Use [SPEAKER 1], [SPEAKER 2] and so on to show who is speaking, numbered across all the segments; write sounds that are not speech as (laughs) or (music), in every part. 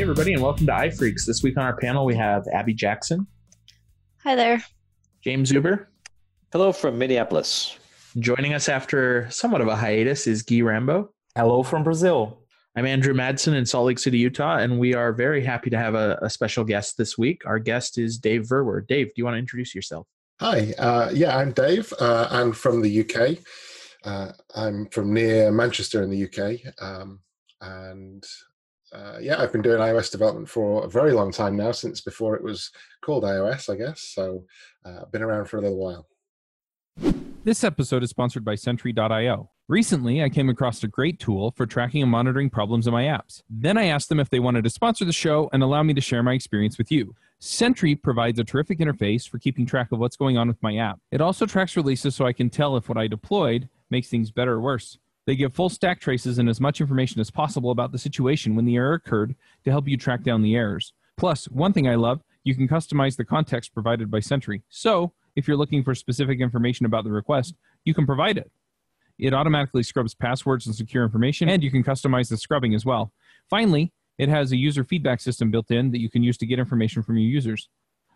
[SPEAKER 1] Hey, everybody, and welcome to iPhreaks. This week on our panel, we have Abby Jackson,
[SPEAKER 2] Hi there.
[SPEAKER 1] Jaim Zuber.
[SPEAKER 3] Hello from Minneapolis.
[SPEAKER 1] Joining us after somewhat of a hiatus is Guy Rambo.
[SPEAKER 4] Hello from Brazil.
[SPEAKER 1] I'm Andrew Madsen in Salt Lake City, Utah, and we are very happy to have a, a special guest this week. Our guest is Dave Verwer. Dave, do you want to introduce yourself?
[SPEAKER 5] Hi, uh, yeah, I'm Dave. Uh, I'm from the UK. Uh, I'm from near Manchester in the UK. Um, and uh, yeah, I've been doing iOS development for a very long time now, since before it was called iOS, I guess. So uh, been around for a little while.
[SPEAKER 6] This episode is sponsored by Sentry.io. Recently, I came across a great tool for tracking and monitoring problems in my apps. Then I asked them if they wanted to sponsor the show and allow me to share my experience with you. Sentry provides a terrific interface for keeping track of what's going on with my app. It also tracks releases so I can tell if what I deployed makes things better or worse. They give full stack traces and as much information as possible about the situation when the error occurred to help you track down the errors. Plus, one thing I love, you can customize the context provided by Sentry. So, if you're looking for specific information about the request, you can provide it. It automatically scrubs passwords and secure information, and you can customize the scrubbing as well. Finally, it has a user feedback system built in that you can use to get information from your users.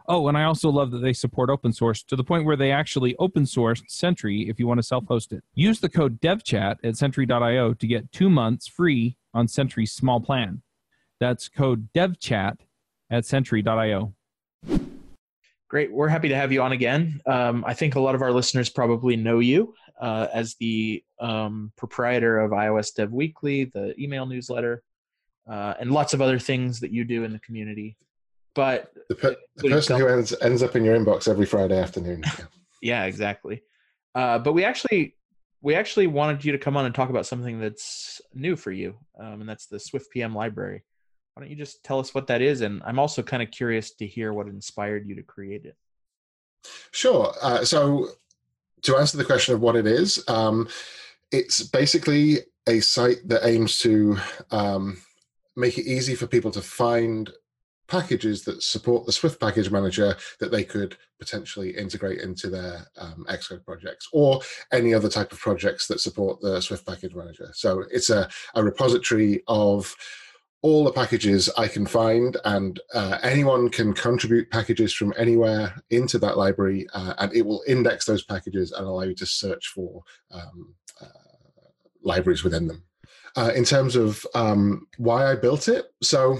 [SPEAKER 6] Oh, and I also love that they support open source to the point where they actually open sourced Sentry if you want to self host it. Use the code DevChat at Sentry.io to get two months free on Sentry's small plan. That's code DevChat at Sentry.io.
[SPEAKER 1] Great. We're happy to have you on again. Um, I think a lot of our listeners probably know you uh, as the um, proprietor of iOS Dev Weekly, the email newsletter, uh, and lots of other things that you do in the community. But
[SPEAKER 5] The, the person who ends, ends up in your inbox every Friday afternoon. (laughs)
[SPEAKER 1] yeah, exactly. Uh, but we actually we actually wanted you to come on and talk about something that's new for you, um, and that's the Swift PM library. Why don't you just tell us what that is? And I'm also kind of curious to hear what inspired you to create it.
[SPEAKER 5] Sure. Uh, so, to answer the question of what it is, um, it's basically a site that aims to um, make it easy for people to find packages that support the Swift package manager that they could potentially integrate into their um, Xcode projects or any other type of projects that support the Swift package manager. So it's a, a repository of all the packages I can find, and uh, anyone can contribute packages from anywhere into that library, uh, and it will index those packages and allow you to search for um, uh, libraries within them. Uh, in terms of um, why I built it, so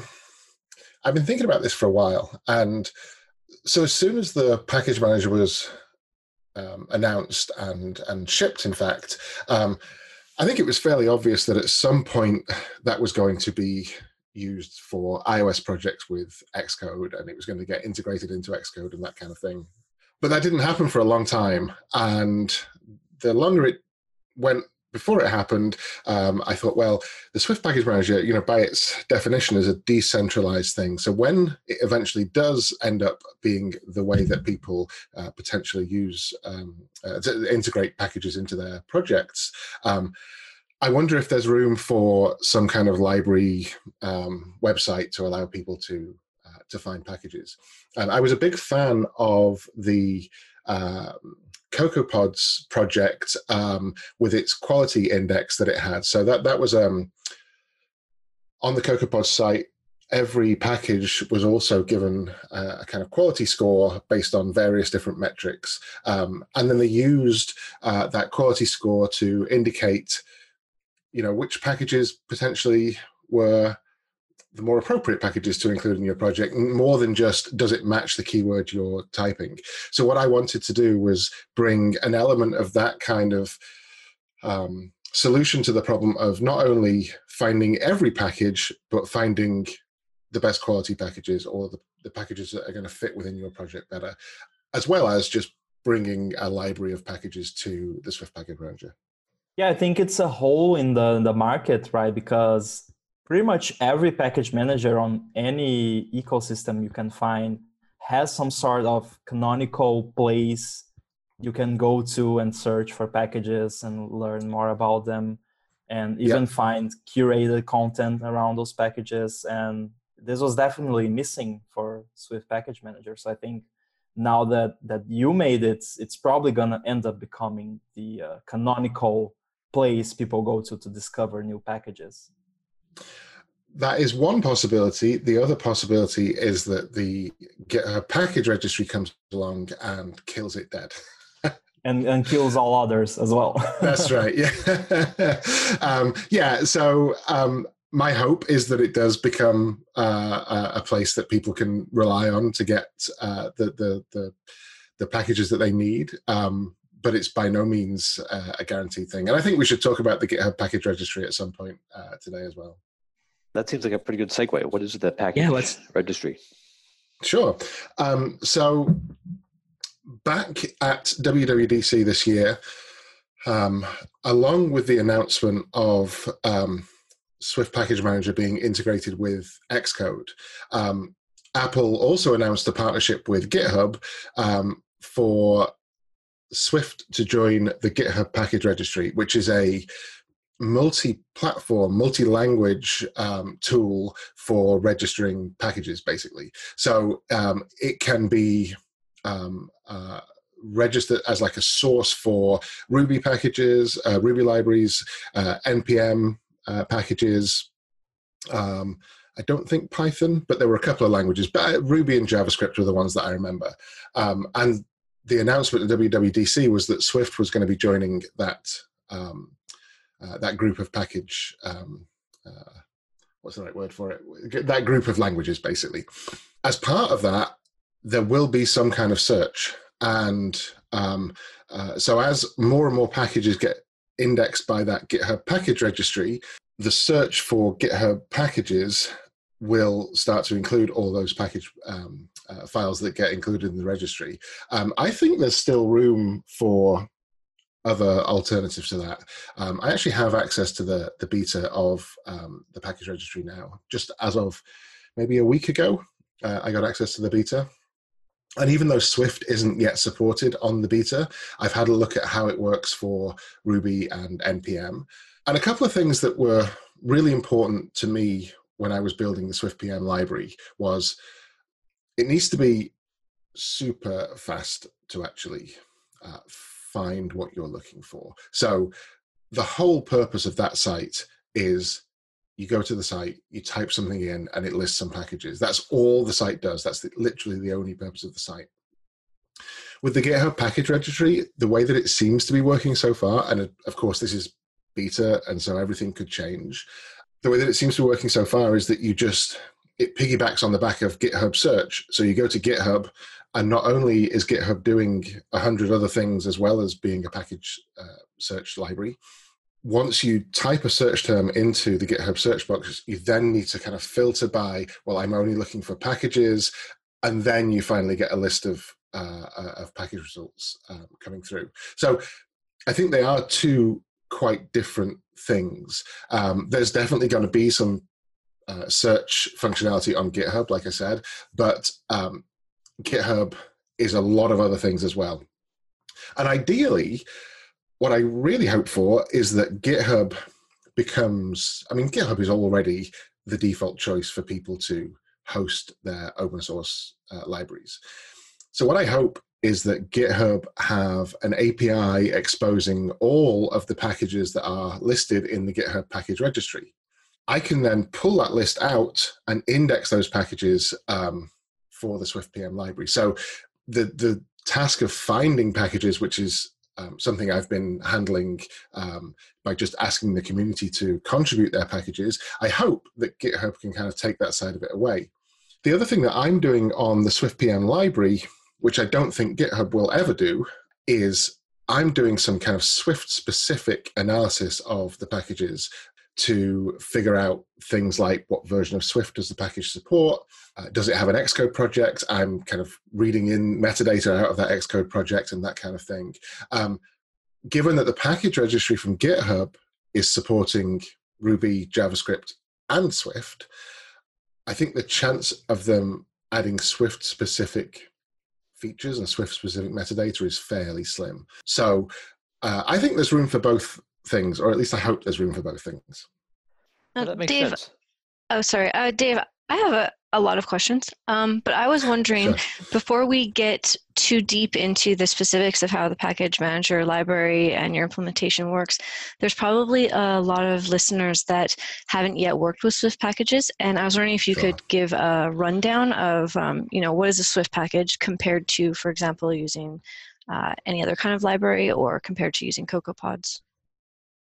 [SPEAKER 5] I've been thinking about this for a while, and so as soon as the package manager was um, announced and and shipped, in fact, um, I think it was fairly obvious that at some point that was going to be used for iOS projects with Xcode, and it was going to get integrated into Xcode and that kind of thing. But that didn't happen for a long time, and the longer it went before it happened, um, I thought, well, the Swift Package Manager, you know, by its definition, is a decentralized thing. So when it eventually does end up being the way that people uh, potentially use um, uh, to integrate packages into their projects, um, I wonder if there's room for some kind of library um, website to allow people to uh, to find packages. And I was a big fan of the uh, CocoaPods project um, with its quality index that it had. So that that was um, on the CocoaPods site. Every package was also given a, a kind of quality score based on various different metrics, um, and then they used uh, that quality score to indicate, you know, which packages potentially were the more appropriate packages to include in your project more than just does it match the keyword you're typing. So what i wanted to do was bring an element of that kind of um, solution to the problem of not only finding every package but finding the best quality packages or the, the packages that are going to fit within your project better as well as just bringing a library of packages to the swift package manager
[SPEAKER 4] yeah i think it's a hole in the, the market right? Because pretty much every package manager on any ecosystem you can find has some sort of canonical place you can go to and search for packages and learn more about them and even yeah. find curated content around those packages. And this was definitely missing for swift package manager. So i think now that that you made it it's probably going to end up becoming the uh, canonical place people go to to discover new packages
[SPEAKER 5] that is one possibility. The other possibility is that the GitHub package registry comes along and kills it dead. (laughs)
[SPEAKER 4] and and kills all others as well.
[SPEAKER 5] That's right. Yeah. (laughs) um, yeah. So um, my hope is that it does become uh, a place that people can rely on to get uh, the, the, the the packages that they need. Um, but it's by no means uh, a guaranteed thing. And I think we should talk about the GitHub package registry at some point uh, today as well.
[SPEAKER 3] That seems like a pretty good segue. What is the package yeah, let's... registry?
[SPEAKER 5] Sure. Um, so back at WWDC this year, um, along with the announcement of um, Swift Package Manager being integrated with Xcode, um, Apple also announced a partnership with GitHub um, for Swift to join the GitHub Package Registry, which is a multi-platform, multi-language um, tool for registering packages, basically. So um, it can be um, uh, registered as like a source for Ruby packages, uh, Ruby libraries, uh, npm uh, packages. Um, I don't think Python, but there were a couple of languages. But uh, Ruby and JavaScript were the ones that I remember. Um, and the announcement at WWDC was that Swift was going to be joining that um, uh, that group of package. Um, uh, what's the right word for it? That group of languages, basically. As part of that, there will be some kind of search, and um, uh, so as more and more packages get indexed by that GitHub package registry, the search for GitHub packages will start to include all those package um, uh, files that get included in the registry. Um, I think there's still room for other alternatives to that. Um, I actually have access to the the beta of um, the package registry now. Just as of maybe a week ago, uh, I got access to the beta. And even though Swift isn't yet supported on the beta, I've had a look at how it works for Ruby and NPM. And a couple of things that were really important to me when I was building the Swift PM library was it needs to be super fast to actually uh, find what you're looking for. So the whole purpose of that site is you go to the site, you type something in, and it lists some packages. That's all the site does. That's the, literally the only purpose of the site. With the GitHub package registry, the way that it seems to be working so far, and of course this is beta, and so everything could change. The way that it seems to be working so far is that you just it piggybacks on the back of GitHub search. So you go to GitHub, and not only is GitHub doing a hundred other things as well as being a package uh, search library. Once you type a search term into the GitHub search box, you then need to kind of filter by, well, I'm only looking for packages, and then you finally get a list of uh, uh of package results um, coming through. So I think they are two quite different things. Um, there's definitely going to be some uh, search functionality on GitHub, like I said, but um, GitHub is a lot of other things as well. And ideally, what I really hope for is that GitHub becomes, I mean, GitHub is already the default choice for people to host their open source uh, libraries. So, what I hope is that GitHub have an API exposing all of the packages that are listed in the GitHub package registry. I can then pull that list out and index those packages um, for the Swift PM library. So the the task of finding packages, which is um, something I've been handling um, by just asking the community to contribute their packages. I hope that GitHub can kind of take that side of it away. The other thing that I'm doing on the Swift PM library, which I don't think GitHub will ever do, is I'm doing some kind of Swift specific analysis of the packages to figure out things like what version of Swift does the package support? Uh, does it have an Xcode project? I'm kind of reading in metadata out of that Xcode project and that kind of thing. Um, given that the package registry from GitHub is supporting Ruby, JavaScript, and Swift, I think the chance of them adding Swift specific features and Swift specific metadata is fairly slim. So uh, I think there's room for both things, or at least I hope there's room for both things.
[SPEAKER 3] Uh, that makes Dave, sense.
[SPEAKER 2] Oh, sorry, uh, Dave. I have a, a lot of questions. Um, but I was wondering sure. before we get too deep into the specifics of how the package manager library and your implementation works, there's probably a lot of listeners that haven't yet worked with Swift packages. And I was wondering if you sure. could give a rundown of, um, you know, what is a Swift package compared to, for example, using uh, any other kind of library or compared to using CocoaPods?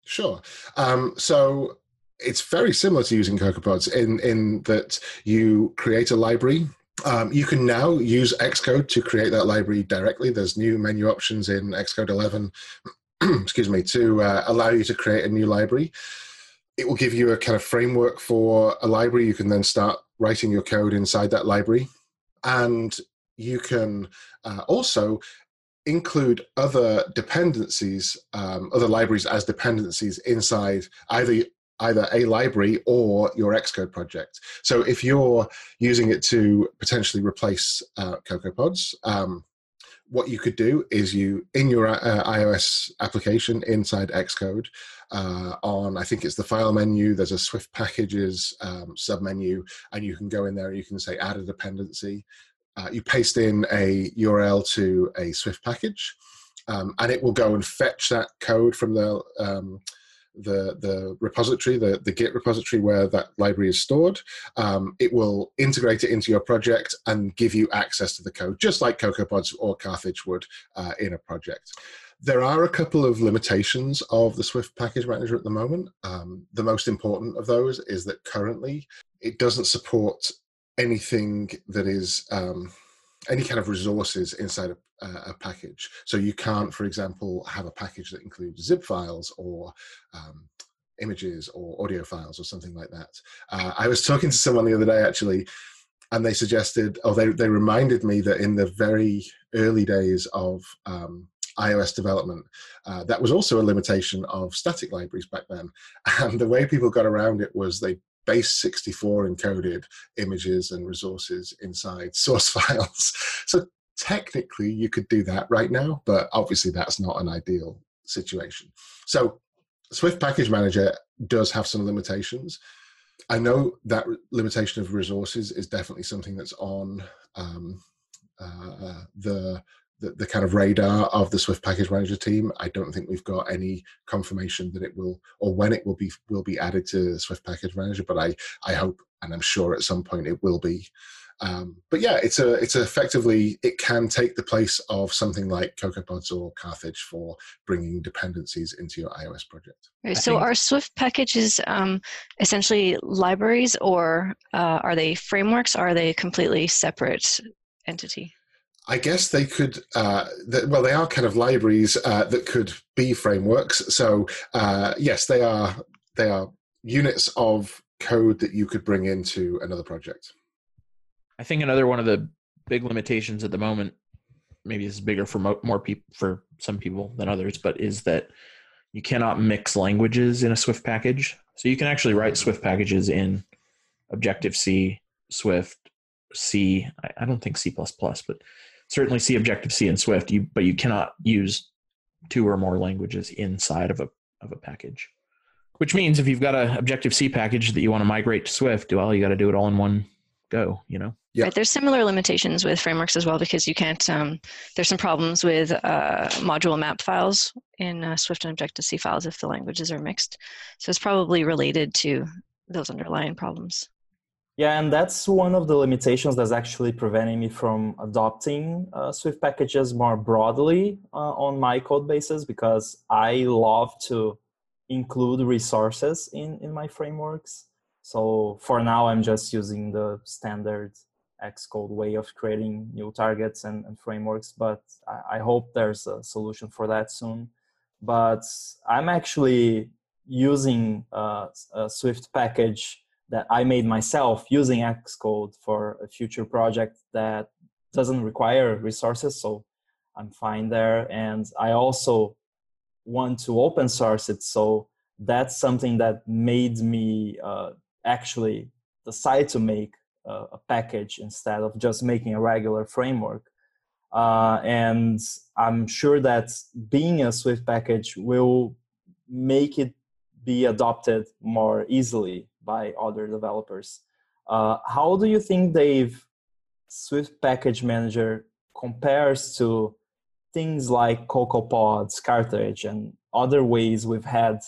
[SPEAKER 5] Sure. Um, so it's very similar to using CocoaPods in in that you create a library. Um, you can now use Xcode to create that library directly. There's new menu options in Xcode 11, (clears throat) excuse me, to uh, allow you to create a new library. It will give you a kind of framework for a library. You can then start writing your code inside that library, and you can uh, also include other dependencies, um, other libraries as dependencies inside either either a library or your Xcode project. So if you're using it to potentially replace uh, CocoaPods, um, what you could do is you in your uh, iOS application inside Xcode uh, on I think it's the file menu. There's a Swift packages um, submenu, and you can go in there. and You can say add a dependency. Uh, you paste in a URL to a Swift package, um, and it will go and fetch that code from the um, the the repository, the, the Git repository where that library is stored. Um, it will integrate it into your project and give you access to the code, just like CocoaPods or Carthage would uh, in a project. There are a couple of limitations of the Swift package manager at the moment. Um, the most important of those is that currently it doesn't support anything that is um, any kind of resources inside a, a, package. So you can't, for example, have a package that includes zip files or um, images or audio files or something like that. Uh, I was talking to someone the other day actually, and they suggested, or they, they reminded me that in the very early days of um, iOS development, uh, that was also a limitation of static libraries back then. (laughs) And the way people got around it was they base 64 encoded images and resources inside (laughs) source files. So technically you could do that right now, but obviously that's not an ideal situation. So Swift Package Manager does have some limitations. I know that limitation of resources is definitely something that's on um, uh, the the, the kind of radar of the Swift Package Manager team. I don't think we've got any confirmation that it will or when it will be will be added to Swift Package Manager, but I I hope and I'm sure at some point it will be. Um, but yeah, it's a it's effectively it can take the place of something like CocoaPods or Carthage for bringing dependencies into your iOS project.
[SPEAKER 2] Right, so are Swift packages um, essentially libraries, or uh, are they frameworks? Or are they a completely separate entity?
[SPEAKER 5] I guess they could, uh, well, they are kind of libraries uh, that could be frameworks. So uh, yes, they are. They are units of code that you could bring into another project.
[SPEAKER 1] I think another one of the big limitations at the moment, maybe this is bigger for mo- more people, for some people than others, but is that you cannot mix languages in a Swift package. So you can actually write Swift packages in Objective C, Swift, C. I, I don't think C++, but certainly see Objective C and Swift, you but you cannot use two or more languages inside of a of a package. Which means if you've got an Objective C package that you want to migrate to Swift, well, you got to do it all in one go. You know.
[SPEAKER 2] Yeah. Right. There's similar limitations with frameworks as well because you can't. Um, there's some problems with uh, module map files in uh, Swift and Objective C files if the languages are mixed. So it's probably related to those underlying problems.
[SPEAKER 4] Yeah, and that's one of the limitations that's actually preventing me from adopting uh, Swift packages more broadly uh, on my code bases because I love to include resources in, in my frameworks. So for now, I'm just using the standard Xcode way of creating new targets and, and frameworks, but I, I hope there's a solution for that soon. But I'm actually using uh, a Swift package that I made myself using Xcode for a future project that doesn't require resources. So I'm fine there. And I also want to open source it. So that's something that made me uh, actually decide to make a, a, package instead of just making a regular framework. Uh, and I'm sure that being a Swift package will make it be adopted more easily by other developers. Uh, how do you think Dave Swift Package Manager compares to things like CocoaPods, Carthage, and other ways we've had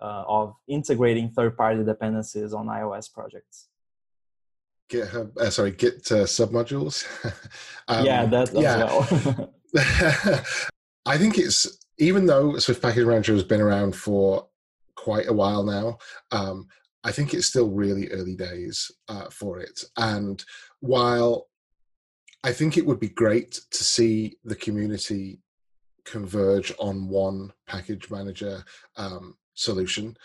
[SPEAKER 4] uh, of integrating third-party dependencies on iOS projects?
[SPEAKER 5] GitHub, uh, sorry, Git uh, submodules. (laughs)
[SPEAKER 4] um, yeah, that yeah. well. (laughs) (laughs)
[SPEAKER 5] I think it's even though Swift Package Manager has been around for quite a while now, um, I think it's still really early days uh, for it. And while I think it would be great to see the community converge on one package manager um, solution,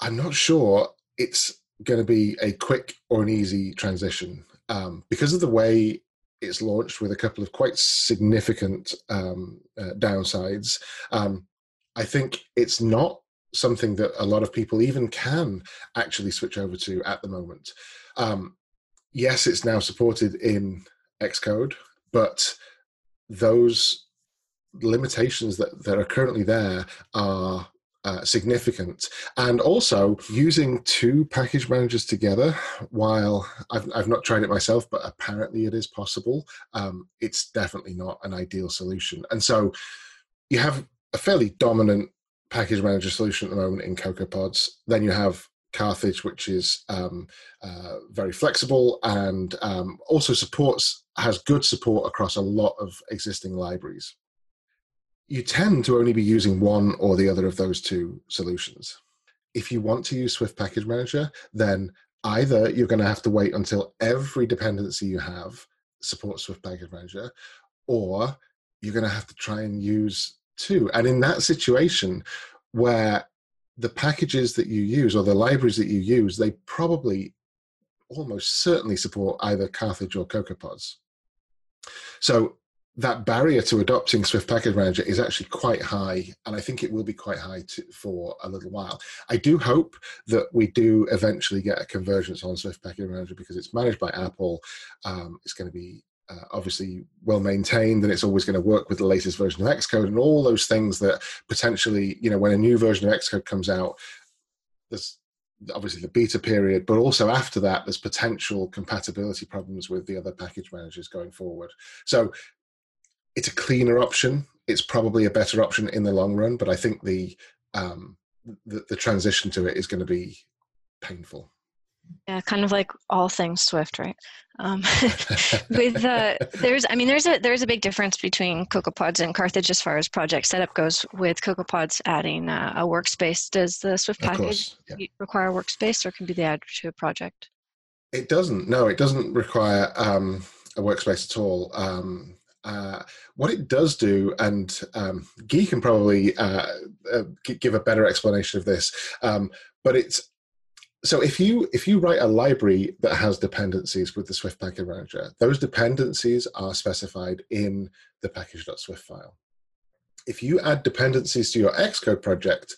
[SPEAKER 5] I'm not sure it's going to be a quick or an easy transition um, because of the way it's launched with a couple of quite significant um, uh, downsides. Um, I think it's not something that a lot of people even can actually switch over to at the moment. Um, yes, it's now supported in Xcode, but those limitations that, that are currently there are uh, significant. And also using two package managers together, while I've, I've not tried it myself, but apparently it is possible, um, it's definitely not an ideal solution. And so you have a fairly dominant package manager solution at the moment in CocoaPods. Then you have Carthage, which is um, uh, very flexible and um, also supports has good support across a lot of existing libraries you tend to only be using one or the other of those two solutions. If you want to use Swift Package Manager, then either you're going to have to wait until every dependency you have supports Swift Package Manager, or you're going to have to try and use two. And in that situation, where the packages that you use or the libraries that you use, they probably almost certainly support either Carthage or CocoaPods. So that barrier to adopting Swift Package Manager is actually quite high, and I think it will be quite high to, for a little while. I do hope that we do eventually get a convergence on Swift Package Manager because it's managed by Apple. Um, it's going to be uh, obviously well maintained and it's always going to work with the latest version of Xcode and all those things that potentially, you know, when a new version of Xcode comes out, there's obviously the beta period, but also after that, there's potential compatibility problems with the other package managers going forward. So it's a cleaner option. It's probably a better option in the long run, but I think the um, the, the transition to it is going to be painful.
[SPEAKER 2] Yeah, kind of like all things Swift, right? Um, (laughs) (laughs) with uh, there's, I mean, there's a there's a big difference between CocoaPods and Carthage as far as project setup goes. With CocoaPods adding uh, a workspace, does the Swift package yeah. require a workspace, or can be added to a project?
[SPEAKER 5] It doesn't. No, it doesn't require um, a workspace at all. Um, uh, what it does do, and um, Guy can probably uh, uh, give a better explanation of this, um, but it's so if you if you write a library that has dependencies with the Swift package manager, those dependencies are specified in the package.swift file. If you add dependencies to your Xcode project,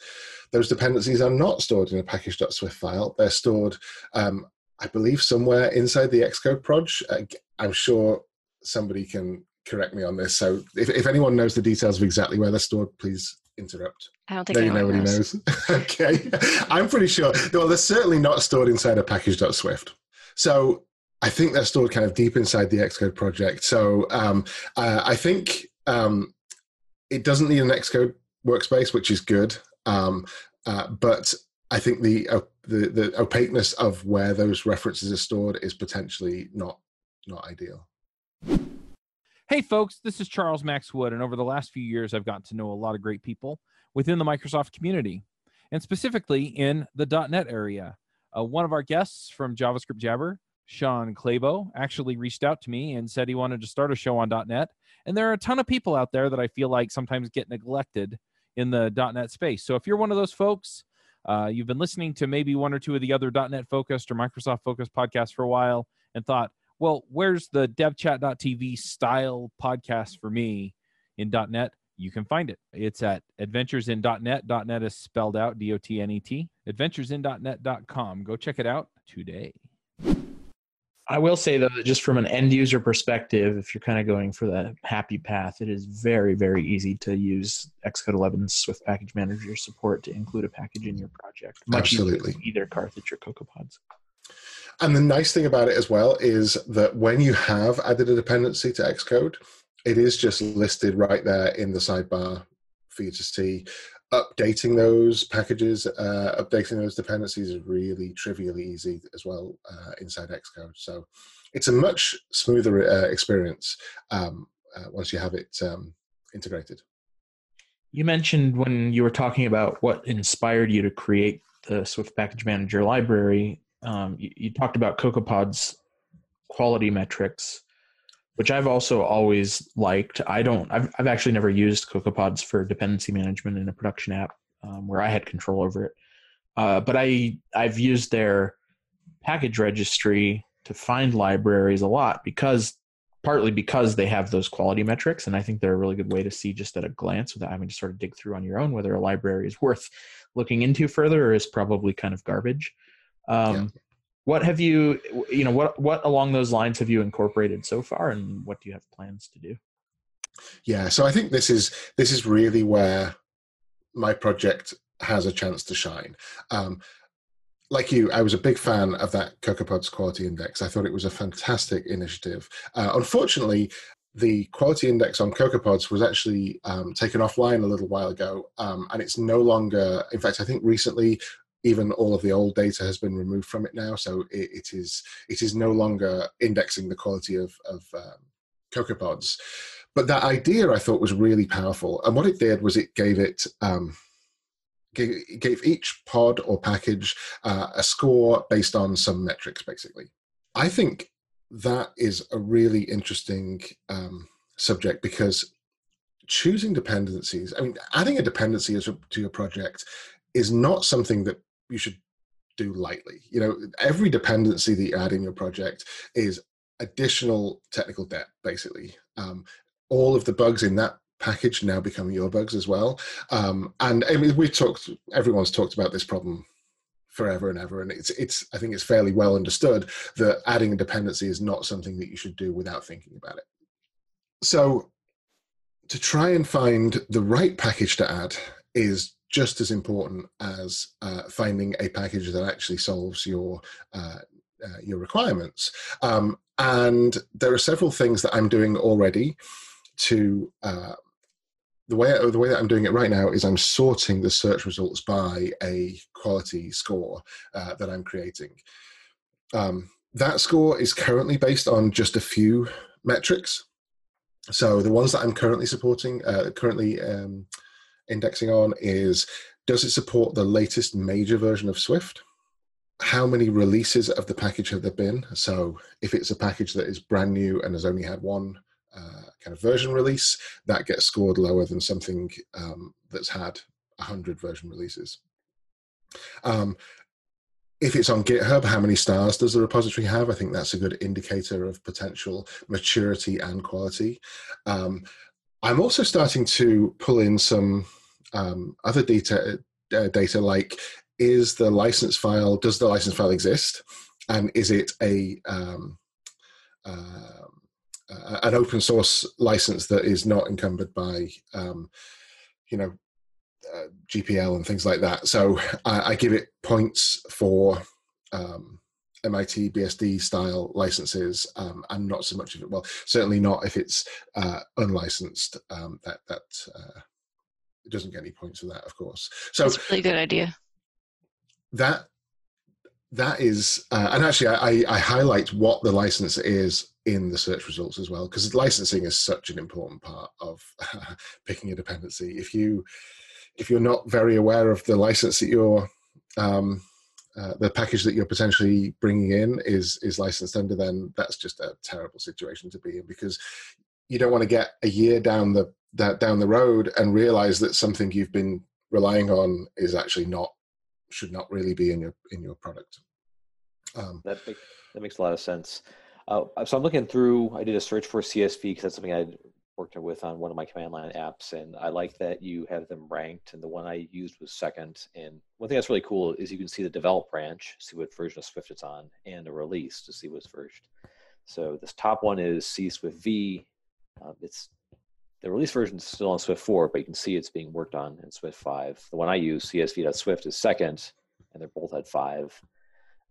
[SPEAKER 5] those dependencies are not stored in a package.swift file. They're stored, um, I believe, somewhere inside the Xcode proj. I'm sure somebody can correct me on this. So if, if anyone knows the details of exactly where they're stored, please interrupt.
[SPEAKER 2] I don't think nobody knows.
[SPEAKER 5] knows. (laughs) okay, I'm pretty sure. Well, they're certainly not stored inside a package.swift. So I think they're stored kind of deep inside the Xcode project. So um, uh, I think um, it doesn't need an Xcode workspace, which is good. Um, uh, but I think the, uh, the the opaqueness of where those references are stored is potentially not not ideal.
[SPEAKER 6] Hey, folks, this is Charles Max Wood, and over the last few years, I've gotten to know a lot of great people within the Microsoft community, and specifically in the .NET area. Uh, one of our guests from JavaScript Jabber, Shawn Clabough, actually reached out to me and said he wanted to start a show on .NET. And there are a ton of people out there that I feel like sometimes get neglected in the .NET space. So if you're one of those folks, uh, you've been listening to maybe one or two of the other .NET focused or Microsoft focused podcasts for a while and thought, well, where's the devchat.tv style podcast for me in .NET? You can find it. It's at adventuresin.net. .NET is spelled out D-O-T-N-E-T. Adventuresin.net.com. Go check it out today.
[SPEAKER 1] I will say though that just from an end user perspective, if you're kind of going for the happy path, it is very, very easy to use Xcode 11's Swift Package Manager support to include a package in your project.
[SPEAKER 5] Much Absolutely.
[SPEAKER 1] either Carthage or CocoaPods.
[SPEAKER 5] And the nice thing about it as well is that when you have added a dependency to Xcode, it is just listed right there in the sidebar for you to see. Updating those packages, uh, updating those dependencies is really trivially easy as well uh, inside Xcode. So it's a much smoother uh, experience um, uh, once you have it um, integrated.
[SPEAKER 1] You mentioned when you were talking about what inspired you to create the Swift Package Manager library, um, you, you, talked about CocoaPod's quality metrics, which I've also always liked. I don't, I've, I've actually never used CocoaPods for dependency management in a production app um, where I had control over it. Uh, but I, I've used their package registry to find libraries a lot because partly because they have those quality metrics and i think they're a really good way to see just at a glance without having to sort of dig through on your own whether a library is worth looking into further or is probably kind of garbage um, yeah. what have you you know what what along those lines have you incorporated so far and what do you have plans to do
[SPEAKER 5] yeah so i think this is this is really where my project has a chance to shine um, like you, I was a big fan of that CocoaPods Quality Index. I thought it was a fantastic initiative. Uh, unfortunately, the quality index on CocoaPods was actually um, taken offline a little while ago, um, and it's no longer. In fact, I think recently, even all of the old data has been removed from it now, so it, it is it is no longer indexing the quality of of um, CocoaPods. But that idea I thought was really powerful, and what it did was it gave it. Um, gave each pod or package uh, a score based on some metrics, basically. I think that is a really interesting um, subject because choosing dependencies, I mean, adding a dependency to your project is not something that you should do lightly. You know, every dependency that you add in your project is additional technical debt, basically. Um, all of the bugs in that package now become your bugs as well. Um, and I mean, we've talked, everyone's talked about this problem forever and ever. And it's, it's, I think it's fairly well understood that adding a dependency is not something that you should do without thinking about it. So to try and find the right package to add is just as important as uh, finding a package that actually solves your uh, uh, your requirements. Um, and there are several things that I'm doing already to uh, the way the way that I'm doing it right now is I'm sorting the search results by a quality score uh, that I'm creating. Um, that score is currently based on just a few metrics. So the ones that I'm currently supporting, uh, currently um, indexing on, is does it support the latest major version of Swift? How many releases of the package have there been? So if it's a package that is brand new and has only had one uh, kind of version release, that gets scored lower than something um, that's had 100 version releases. Um, if it's on GitHub, how many stars does the repository have? I think that's a good indicator of potential maturity and quality. Um, I'm also starting to pull in some um, other data, uh, data like is the license file, does the license file exist? And is it a, um, uh, an open source license that is not encumbered by um, you know uh, GPL and things like that. So I, I give it points for um, MIT BSD style licenses, um, and not so much of it. Well, certainly not if it's uh, unlicensed. Um, that that uh, it doesn't get any points for that, of course. So
[SPEAKER 2] that's a really good idea.
[SPEAKER 5] That that is, uh, and actually, I, I highlight what the license is in the search results as well because licensing is such an important part of uh, (laughs) picking a dependency if you if you're not very aware of the license that you're um, uh, the package that you're potentially bringing in is is licensed under then that's just a terrible situation to be in because you don't want to get a year down the that down the road and realize that something you've been relying on is actually not should not really be in your in your product
[SPEAKER 3] um, that, make, that makes a lot of sense uh, so I'm looking through, I did a search for CSV because that's something I worked with on one of my command line apps. And I like that you have them ranked. And the one I used was second. And one thing that's really cool is you can see the develop branch, see what version of Swift it's on, and a release to see what's first. So this top one is CSwiftV. Uh, it's the release version is still on Swift 4, but you can see it's being worked on in Swift 5. The one I use, CSV.Swift, is second, and they're both at 5.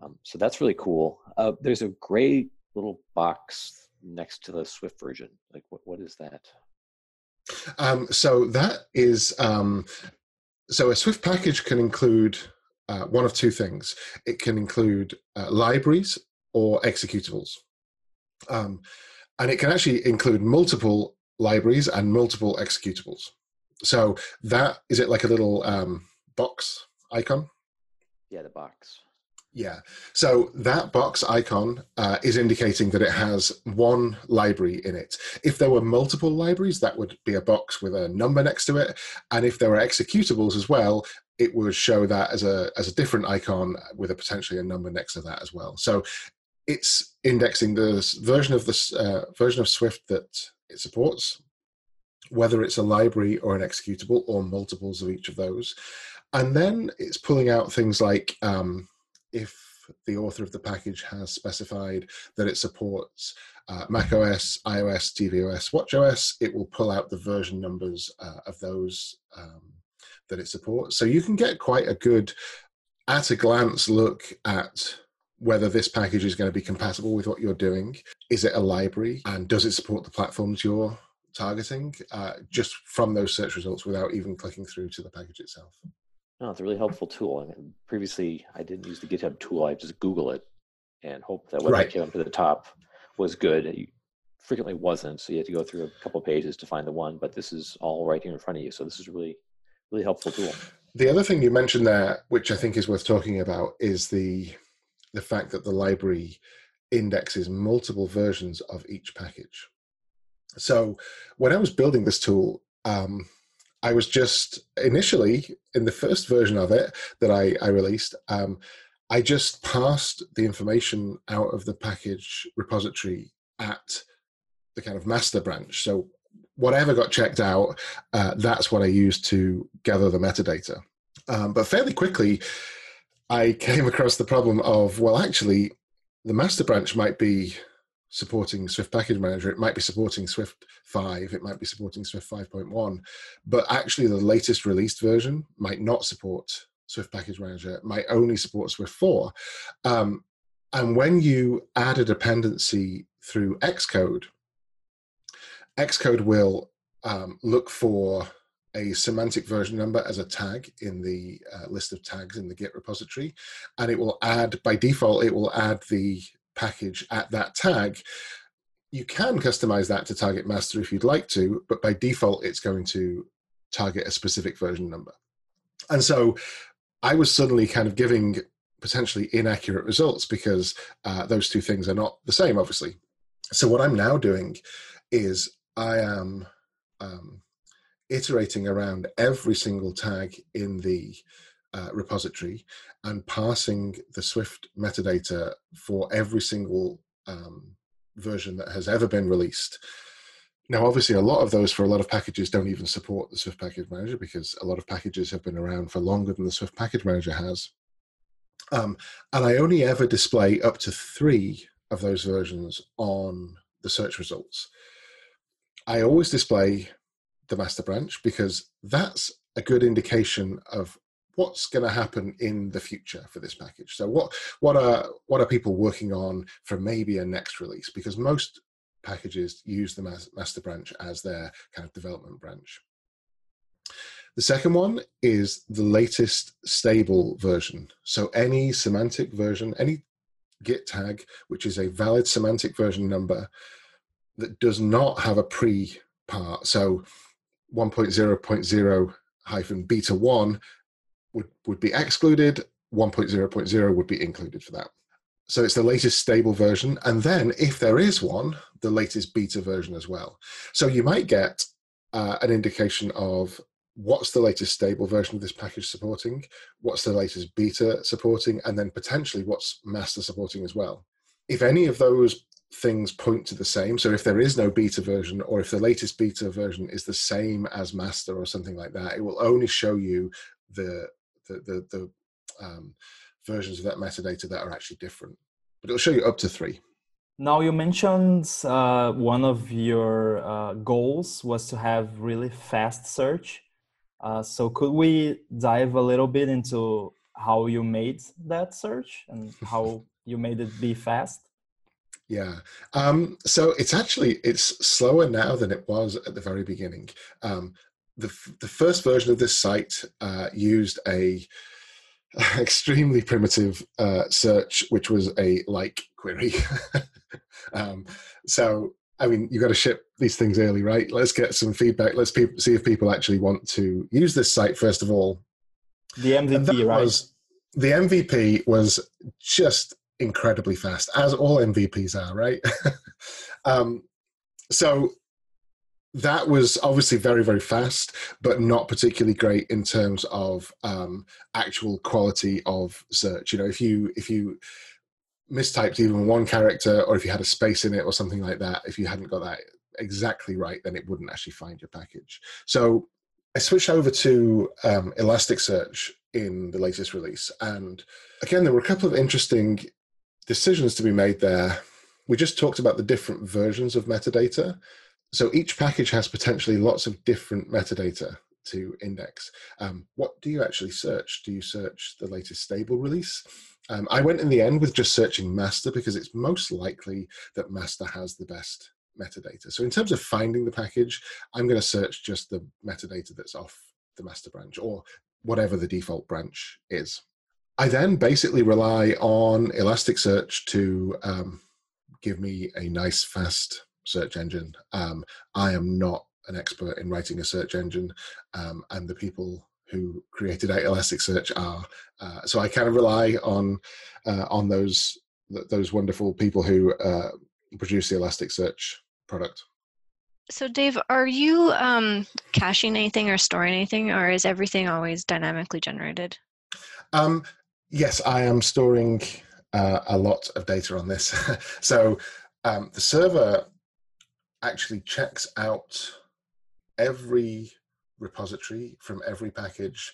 [SPEAKER 3] Um, so that's really cool. Uh, there's a gray little box next to the Swift version. Like, what, what is that?
[SPEAKER 5] Um, so that is um, so a Swift package can include uh, one of two things. It can include uh, libraries or executables, um, and it can actually include multiple libraries and multiple executables. So that is it like a little um, box icon?
[SPEAKER 3] Yeah, the box.
[SPEAKER 5] Yeah. So that box icon uh, is indicating that it has one library in it. If there were multiple libraries, that would be a box with a number next to it. And if there were executables as well, it would show that as a as a different icon with a potentially a number next to that as well. So it's indexing the version of this uh, version of Swift that it supports, whether it's a library or an executable or multiples of each of those. And then it's pulling out things like um, if the author of the package has specified that it supports uh, macOS, iOS, tvOS, watchOS, it will pull out the version numbers uh, of those um, that it supports. So you can get quite a good, at a glance, look at whether this package is going to be compatible with what you're doing. Is it a library? And does it support the platforms you're targeting uh, just from those search results without even clicking through to the package itself?
[SPEAKER 3] No, it's a really helpful tool. I mean, previously, I didn't use the GitHub tool. I just Google it and hope that what right. came up to the top was good. It frequently wasn't, so you had to go through a couple pages to find the one. But this is all right here in front of you, so this is really, really helpful tool.
[SPEAKER 5] The other thing you mentioned there, which I think is worth talking about, is the the fact that the library indexes multiple versions of each package. So when I was building this tool, um, I was just initially in the first version of it that I, I released. Um, I just passed the information out of the package repository at the kind of master branch. So whatever got checked out, uh, that's what I used to gather the metadata. Um, but fairly quickly, I came across the problem of well, actually, the master branch might be supporting Swift Package Manager, it might be supporting Swift 5, it might be supporting Swift 5.1, but actually the latest released version might not support Swift Package Manager, it might only support Swift 4. Um, and when you add a dependency through Xcode, Xcode will um, look for a semantic version number as a tag in the uh, list of tags in the Git repository, and it will add, by default, it will add the package at that tag. You can customize that to target master if you'd like to, but by default, it's going to target a specific version number. And so I was suddenly kind of giving potentially inaccurate results because uh, those two things are not the same, obviously. So what I'm now doing is I am um, iterating around every single tag in the uh, repository and parsing the Swift metadata for every single um, version that has ever been released. Now, obviously, a lot of those for a lot of packages don't even support the Swift Package Manager because a lot of packages have been around for longer than the Swift Package Manager has. Um, and I only ever display up to three of those versions on the search results. I always display the master branch because that's a good indication of what's going to happen in the future for this package. So what what are what are people working on for maybe a next release? Because most packages use the master branch as their kind of development branch. The second one is the latest stable version. So any semantic version, any git tag, which is a valid semantic version number that does not have a pre part. So 1.0.0 hyphen beta 1 would, would be excluded, 1.0.0 would be included for that. So it's the latest stable version. And then if there is one, the latest beta version as well. So you might get uh, an indication of what's the latest stable version of this package supporting, what's the latest beta supporting, and then potentially what's master supporting as well. If any of those things point to the same. So if there is no beta version, or if the latest beta version is the same as master or something like that, it will only show you the the the, the um, versions of that metadata that are actually different. But it'll show you up to three.
[SPEAKER 4] Now you mentioned uh, one of your uh, goals was to have really fast search. Uh, so could we dive a little bit into how you made that search and how (laughs) you made it be fast?
[SPEAKER 5] Yeah. Um, so it's actually it's slower now than it was at the very beginning. Um, the the first version of this site uh, used a (laughs) extremely primitive uh, search, which was a like query. (laughs) um, so I mean, you got to ship these things early, right? Let's get some feedback. Let's pe- see if people actually want to use this site first of all.
[SPEAKER 4] The MVP, right?
[SPEAKER 5] Was, the MVP was just incredibly fast, as all MVPs are, right? (laughs) um, so that was obviously very very fast but not particularly great in terms of um, actual quality of search you know if you if you mistyped even one character or if you had a space in it or something like that if you hadn't got that exactly right then it wouldn't actually find your package so i switched over to um, elasticsearch in the latest release and again there were a couple of interesting decisions to be made there. We just talked about the different versions of metadata. So each package has potentially lots of different metadata to index. Um, what do you actually search? Do you search the latest stable release? Um, I went in the end with just searching master because it's most likely that master has the best metadata. So in terms of finding the package, I'm going to search just the metadata that's off the master branch or whatever the default branch is. I then basically rely on Elasticsearch to um, give me a nice, fast search engine. Um, I am not an expert in writing a search engine, um, and the people who created Elasticsearch are. Uh, so I kind of rely on uh, on those those wonderful people who uh, produce the Elasticsearch product.
[SPEAKER 2] So, Dave, are you um, caching anything or storing anything, or is everything always dynamically generated?
[SPEAKER 5] Um, Yes, I am storing uh, a lot of data on this. (laughs) so um, the server actually checks out every repository from every package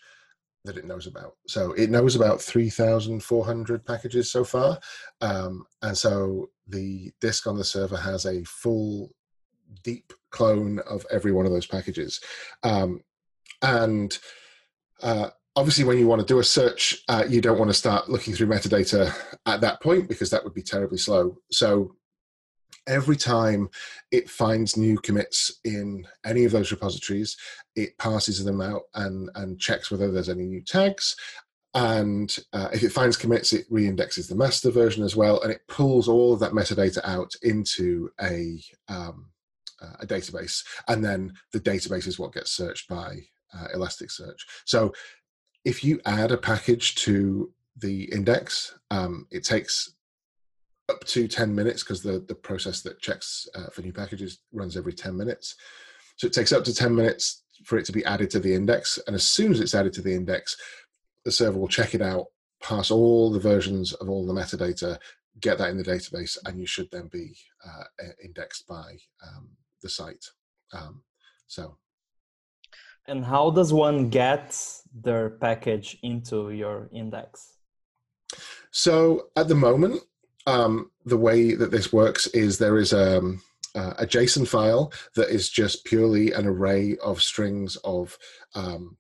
[SPEAKER 5] that it knows about. So it knows about 3,400 packages so far. Um, and so the disk on the server has a full deep clone of every one of those packages. Um, and uh, obviously when you want to do a search uh, you don't want to start looking through metadata at that point because that would be terribly slow. So every time it finds new commits in any of those repositories it passes them out and and checks whether there's any new tags. And uh, if it finds commits it reindexes the master version as well and it pulls all of that metadata out into a um, uh, a database. And then the database is what gets searched by uh, Elasticsearch. So if you add a package to the index, um, it takes up to 10 minutes because the, the process that checks uh, for new packages runs every 10 minutes. So it takes up to 10 minutes for it to be added to the index. And as soon as it's added to the index, the server will check it out, pass all the versions of all the metadata, get that in the database, and you should then be uh, indexed by um, the site. Um, so
[SPEAKER 4] and how does one get their package into your index?
[SPEAKER 5] So at the moment, um, the way that this works is there is a, um, uh, a JSON file that is just purely an array of strings of um,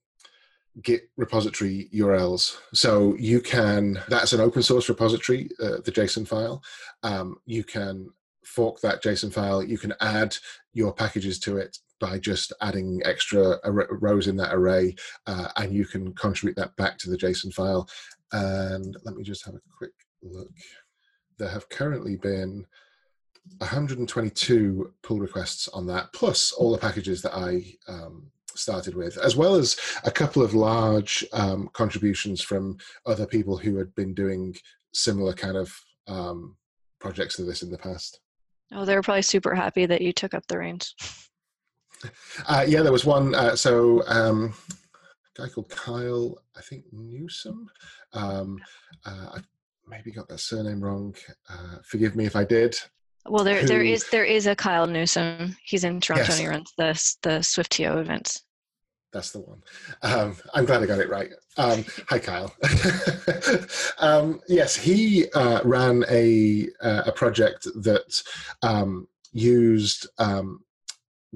[SPEAKER 5] Git repository URLs. So you can, that's an open source repository, uh, the JSON file. Um, you can fork that JSON file, you can add your packages to it by just adding extra rows in that array, uh, and you can contribute that back to the JSON file. And let me just have a quick look. There have currently been 122 pull requests on that, plus all the packages that I um, started with, as well as a couple of large um, contributions from other people who had been doing similar kind of um, projects to this in the past.
[SPEAKER 2] Oh, they were probably super happy that you took up the reins. (laughs)
[SPEAKER 5] Uh, yeah, there was one. Uh, so um, a guy called Kyle, I think Newsom. Um, uh, I maybe got that surname wrong. Uh, forgive me if I did.
[SPEAKER 2] Well, there Who, there is there is a Kyle Newsom. He's in Toronto yes. and he runs the the SwiftTO events.
[SPEAKER 5] That's the one. Um, I'm glad I got it right. Um, hi, Kyle. (laughs) um, yes, he uh, ran a uh, a project that um, used um,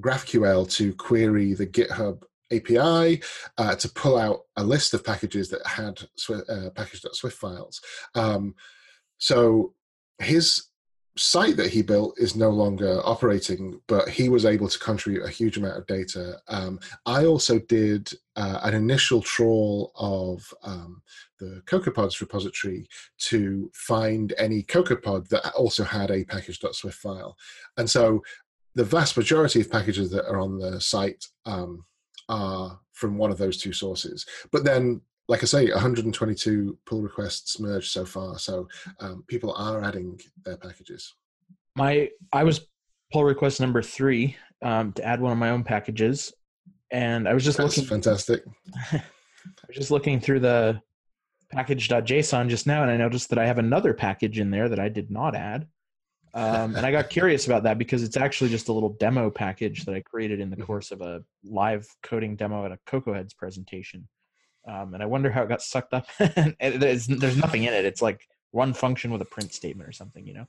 [SPEAKER 5] GraphQL to query the GitHub API uh, to pull out a list of packages that had uh, package.swift files. Um, so his site that he built is no longer operating, but he was able to contribute a huge amount of data. Um, I also did uh, an initial trawl of um, the CocoaPods repository to find any CocoaPod that also had a package.swift file. And so the vast majority of packages that are on the site um, are from one of those two sources. But then like I say, 122 pull requests merged so far. So um, people are adding their packages.
[SPEAKER 1] My I was pull request number three um, to add one of my own packages, and I was just
[SPEAKER 5] That's
[SPEAKER 1] looking.
[SPEAKER 5] Fantastic. (laughs)
[SPEAKER 1] I was just looking through the package.json just now, and I noticed that I have another package in there that I did not add. Um, and I got curious about that because it's actually just a little demo package that I created in the
[SPEAKER 5] Mm-hmm.
[SPEAKER 1] course of a live coding demo at a Cocoa Heads presentation. Um, and I wonder how it got sucked up. (laughs) there's, there's nothing in it. It's like one function with a print statement or something, you know.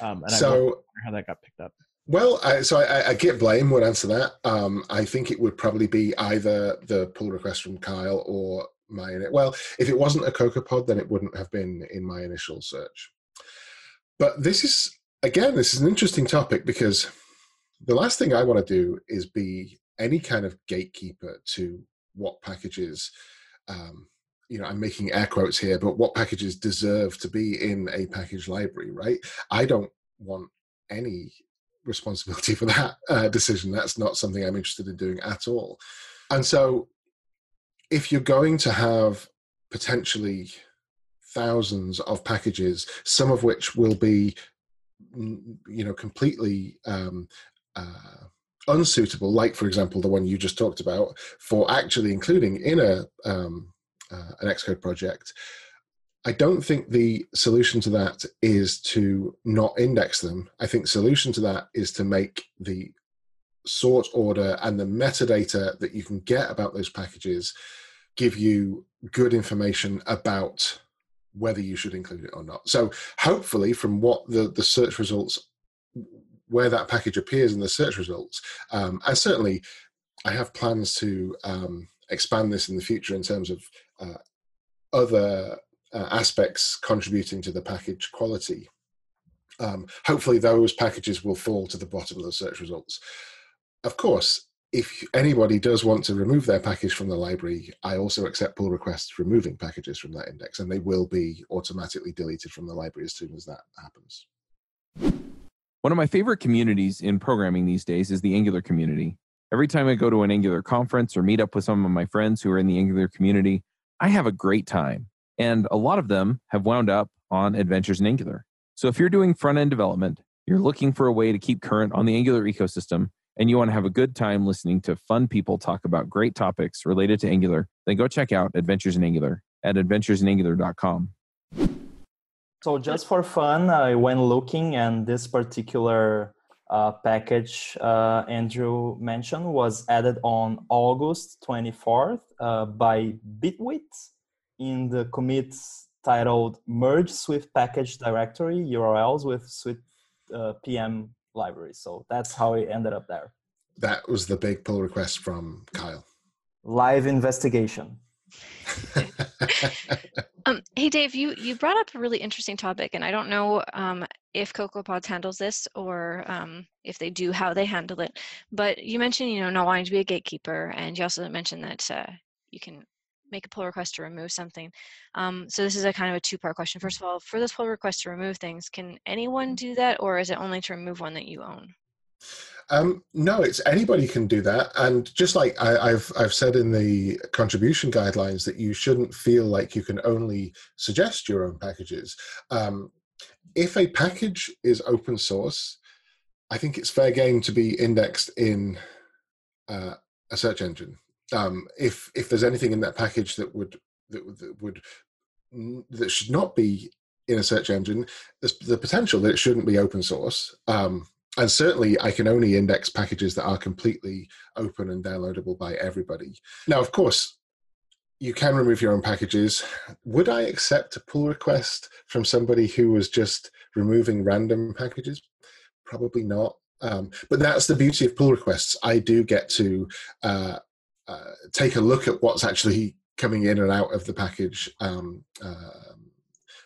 [SPEAKER 1] Um, and I
[SPEAKER 5] So
[SPEAKER 1] wonder how that got picked up.
[SPEAKER 5] Well, I, so I, I git blame would answer that. Um, I think it would probably be either the pull request from Kyle or my. Well, if it wasn't a CocoaPod, then it wouldn't have been in my initial search. But this is again, this is an interesting topic because the last thing I want to do is be any kind of gatekeeper to what packages. Um, you know, I'm making air quotes here, but what packages deserve to be in a package library, right? I don't want any responsibility (laughs) for that uh, decision. That's not something I'm interested in doing at all. And so, if you're going to have potentially thousands of packages, some of which will be, you know, completely um, uh, unsuitable, like for example the one you just talked about, for actually including in a um, uh, an Xcode project. I don't think the solution to that is to not index them. I think solution to that is to make the sort order and the metadata that you can get about those packages give you good information about whether you should include it or not. So hopefully from what the, the search results, where that package appears in the search results, um, and certainly I have plans to um, expand this in the future in terms of uh, other uh, aspects contributing to the package quality. Um, hopefully, those packages will fall to the bottom of the search results. Of course, if anybody does want to remove their package from the library, I also accept pull requests removing packages from that index, and they will be automatically deleted from the library as soon as that happens.
[SPEAKER 6] One of my favorite communities in programming these days is the Angular community. Every time I go to an Angular conference or meet up with some of my friends who are in the Angular community, I have a great time. And a lot of them have wound up on Adventures in Angular. So if you're doing front end development, you're looking for a way to keep current on the Angular ecosystem, and you want to have a good time listening to fun people talk about great topics related to Angular, then go check out Adventures in Angular at adventuresinangular.com.
[SPEAKER 4] So just for fun, I went looking, and this particular uh, package uh, Andrew mentioned was added on August 24th uh, by Bitwit in the commit titled Merge Swift Package Directory URLs with Swift uh, PM library. So that's how it ended up there.
[SPEAKER 5] That was the big pull request from Kyle.
[SPEAKER 4] Live investigation. (laughs)
[SPEAKER 2] Um, hey Dave, you you brought up a really interesting topic, and I don't know um, if CocoaPods handles this or um, if they do, how they handle it. But you mentioned, you know, not wanting to be a gatekeeper, and you also mentioned that uh, you can make a pull request to remove something. Um, so this is a kind of a two-part question. First of all, for this pull request to remove things, can anyone do that, or is it only to remove one that you own?
[SPEAKER 5] Um, no, it's anybody can do that, and just like I, have I've said in the contribution guidelines that you shouldn't feel like you can only suggest your own packages. Um, if a package is open source, I think it's fair game to be indexed in uh, a search engine. Um, if if there's anything in that package that would that, that would that should not be in a search engine, there's the potential that it shouldn't be open source. Um, and certainly I can only index packages that are completely open and downloadable by everybody. Now, of course, you can remove your own packages. Would I accept a pull request from somebody who was just removing random packages? Probably not. Um, but that's the beauty of pull requests. I do get to uh, uh, take a look at what's actually coming in and out of the package um, uh,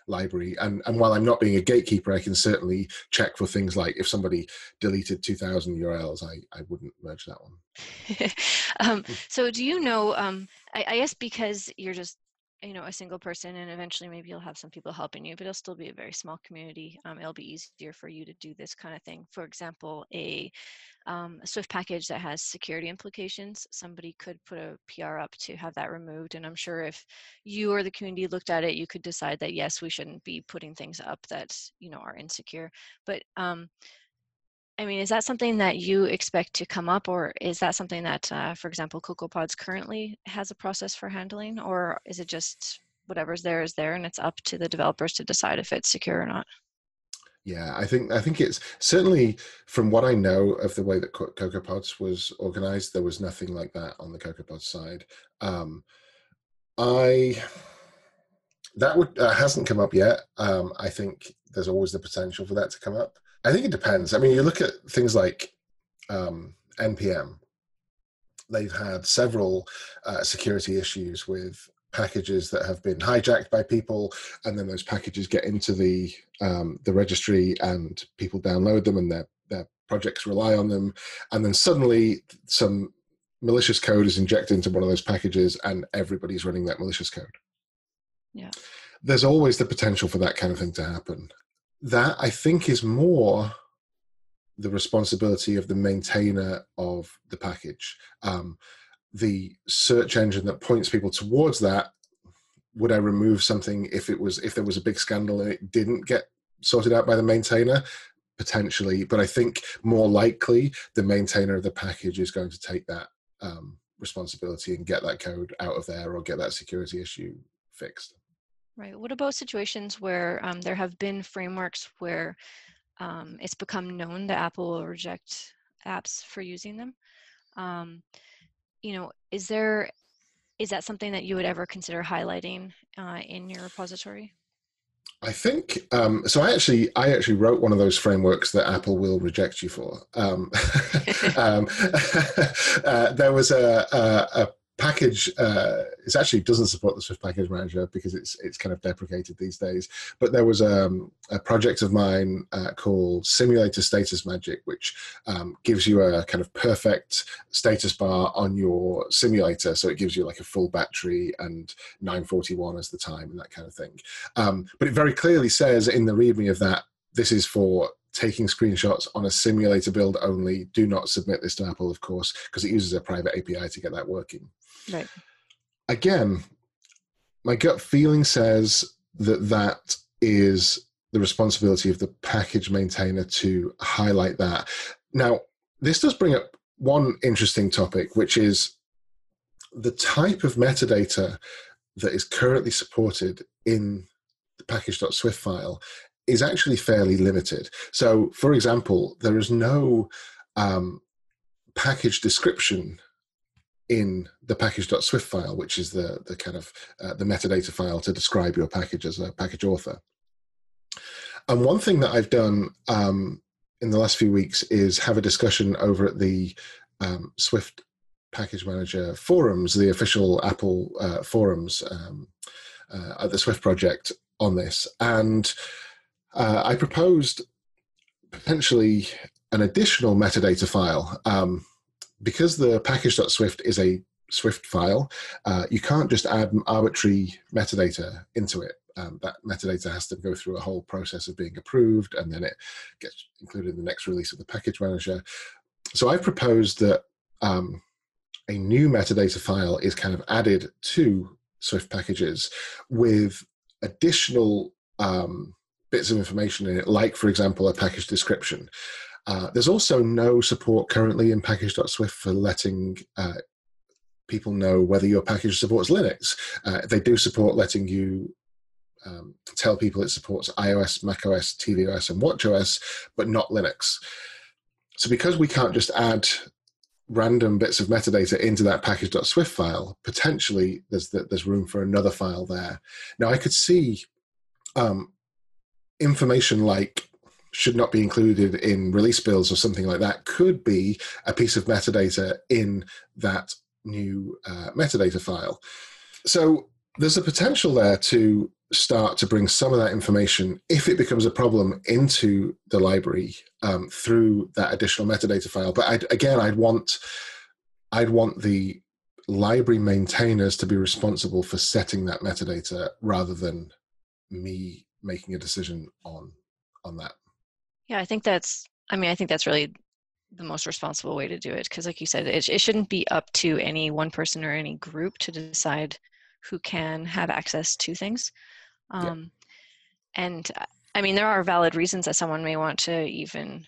[SPEAKER 5] library. And, and while I'm not being a gatekeeper, I can certainly check for things like if somebody deleted 2,000 URLs, I, I wouldn't merge that one. (laughs)
[SPEAKER 2] um, so do you know, um, I, I guess because you're just you know a single person and eventually maybe you'll have some people helping you but it'll still be a very small community um, it'll be easier for you to do this kind of thing for example a um, a Swift package that has security implications, somebody could put a PR up to have that removed. And I'm sure if you or the community looked at it, you could decide that yes, we shouldn't be putting things up that you know are insecure. But um, I mean, is that something that you expect to come up, or is that something that, uh, for example, CocoaPods currently has a process for handling, or is it just whatever's there is there, and it's up to the developers to decide if it's secure or not?
[SPEAKER 5] Yeah, I think I think it's certainly from what I know of the way that CocoaPods was organized, there was nothing like that on the CocoaPods side. Um, I that would uh, hasn't come up yet. Um, I think there's always the potential for that to come up. I think it depends. I mean, you look at things like um, npm; they've had several uh, security issues with packages that have been hijacked by people, and then those packages get into the um, the registry, and people download them, and their their projects rely on them, and then suddenly some malicious code is injected into one of those packages, and everybody's running that malicious code.
[SPEAKER 2] Yeah,
[SPEAKER 5] there's always the potential for that kind of thing to happen. That I think is more the responsibility of the maintainer of the package. Um, the search engine that points people towards that would i remove something if it was if there was a big scandal and it didn't get sorted out by the maintainer potentially but i think more likely the maintainer of the package is going to take that um, responsibility and get that code out of there or get that security issue fixed
[SPEAKER 2] right what about situations where um, there have been frameworks where um, it's become known that apple will reject apps for using them um, you know, is there is that something that you would ever consider highlighting uh, in your repository?
[SPEAKER 5] I think um, so. I actually, I actually wrote one of those frameworks that Apple will reject you for. Um, (laughs) um, (laughs) uh, there was a, a, a package uh, it actually doesn't support the Swift package manager because it's it's kind of deprecated these days. But there was um, a project of mine uh, called Simulator Status Magic, which um, gives you a kind of perfect status bar on your simulator. So it gives you like a full battery and 941 as the time and that kind of thing. Um, but it very clearly says in the README of that this is for taking screenshots on a simulator build only. Do not submit this to Apple, of course, because it uses a private API to get that working.
[SPEAKER 2] Right.
[SPEAKER 5] Again, my gut feeling says that that is the responsibility of the package maintainer to highlight that. Now, this does bring up one interesting topic, which is the type of metadata that is currently supported in the package.swift file is actually fairly limited. So, for example, there is no um, package description in the package.swift file, which is the, the kind of uh, the metadata file to describe your package as a package author. And one thing that I've done um, in the last few weeks is have a discussion over at the um, Swift Package Manager forums, the official Apple uh, forums um, uh, at the Swift project on this. And uh, I proposed potentially an additional metadata file. Um, because the package.swift is a Swift file, uh, you can't just add arbitrary metadata into it. Um, that metadata has to go through a whole process of being approved and then it gets included in the next release of the package manager. So I've proposed that um, a new metadata file is kind of added to Swift packages with additional um, bits of information in it, like, for example, a package description. Uh, there's also no support currently in package.swift for letting uh, people know whether your package supports Linux. Uh, they do support letting you um, tell people it supports iOS, macOS, tvOS, and watchOS, but not Linux. So because we can't just add random bits of metadata into that package.swift file, potentially there's the, there's room for another file there. Now I could see um, information like should not be included in release builds or something like that could be a piece of metadata in that new uh, metadata file. So there's a potential there to start to bring some of that information, if it becomes a problem, into the library um, through that additional metadata file. But I'd, again, I'd want I'd want the library maintainers to be responsible for setting that metadata rather than me making a decision on on that.
[SPEAKER 2] Yeah, I think that's. I mean, I think that's really the most responsible way to do it because, like you said, it, it shouldn't be up to any one person or any group to decide who can have access to things. Um, yeah. And uh, I mean, there are valid reasons that someone may want to even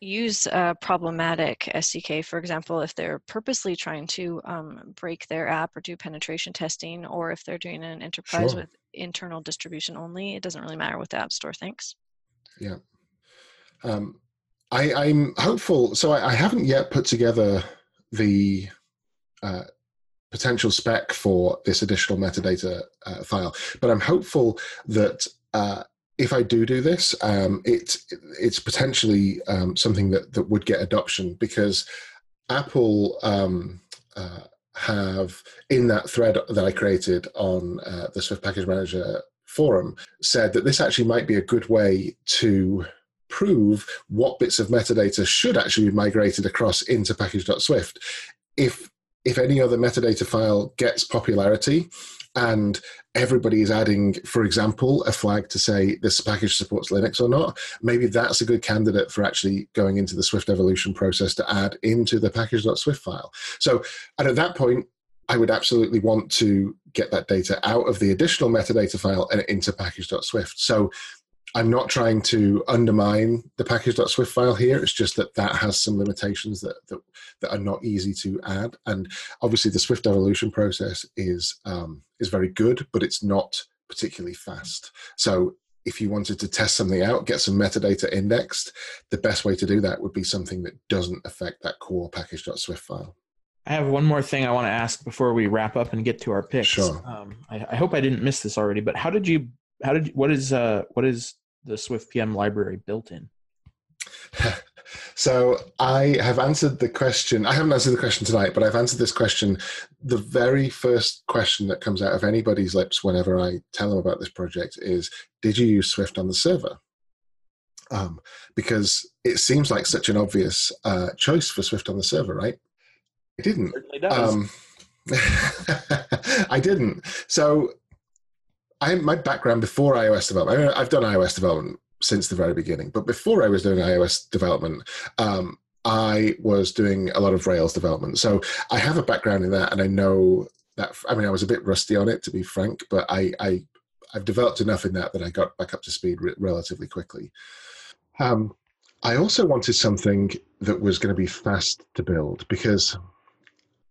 [SPEAKER 2] use a problematic SDK, for example, if they're purposely trying to um, break their app or do penetration testing, or if they're doing an enterprise sure. with internal distribution only. It doesn't really matter what the App Store thinks.
[SPEAKER 5] Yeah. Um, I, am hopeful. So I, I, haven't yet put together the uh, potential spec for this additional metadata uh, file, but I'm hopeful that uh, if I do do this, um, it it's potentially um, something that that would get adoption because Apple um, uh, have in that thread that I created on uh, the Swift Package Manager forum said that this actually might be a good way to prove what bits of metadata should actually be migrated across into package.swift. If if any other metadata file gets popularity and everybody is adding, for example, a flag to say this package supports Linux or not, maybe that's a good candidate for actually going into the Swift evolution process to add into the package.swift file. So, and at that point, I would absolutely want to get that data out of the additional metadata file and into package.swift. So I'm not trying to undermine the package.swift file here. It's just that that has some limitations that, that, that are not easy to add. And obviously, the Swift evolution process is um, is very good, but it's not particularly fast. So if you wanted to test something out, get some metadata indexed, the best way to do that would be something that doesn't affect that core package.swift file.
[SPEAKER 1] I have one more thing I want to ask before we wrap up and get to our picks.
[SPEAKER 5] Sure.
[SPEAKER 1] Um, I, I, hope I didn't miss this already, but how did you? How did? What is? Uh, what is the Swift PM library built in? (laughs)
[SPEAKER 5] so I have answered the question. I haven't answered the question tonight, but I've answered this question. The very first question that comes out of anybody's lips whenever I tell them about this project is, "Did you use Swift on the server?" Um, because it seems like such an obvious uh, choice for Swift on the server, right? I didn't. Um, (laughs) I didn't. So I my background before iOS development. I I've done iOS development since the very beginning, but before I was doing iOS development, um, I was doing a lot of Rails development. So I have a background in that, and I know that. I mean, I was a bit rusty on it, to be frank, but I, I I've developed enough in that that I got back up to speed re- relatively quickly. Um, I also wanted something that was going to be fast to build because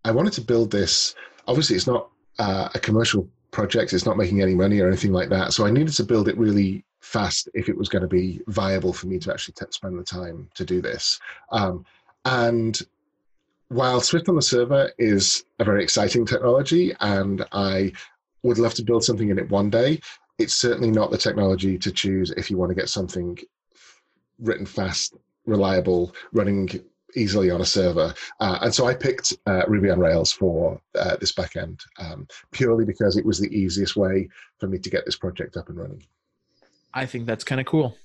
[SPEAKER 5] I wanted to build this. Obviously, it's not uh, a commercial project. It's not making any money or anything like that. So I needed to build it really fast if it was going to be viable for me to actually t- spend the time to do this. Um, and while Swift on the server is a very exciting technology, and I would love to build something in it one day, it's certainly not the technology to choose if you want to get something written fast, reliable, running easily on a server. Uh, and so I picked uh, Ruby on Rails for uh, this backend um, purely because it was the easiest way for me to get this project up and running.
[SPEAKER 1] I think that's kind of cool.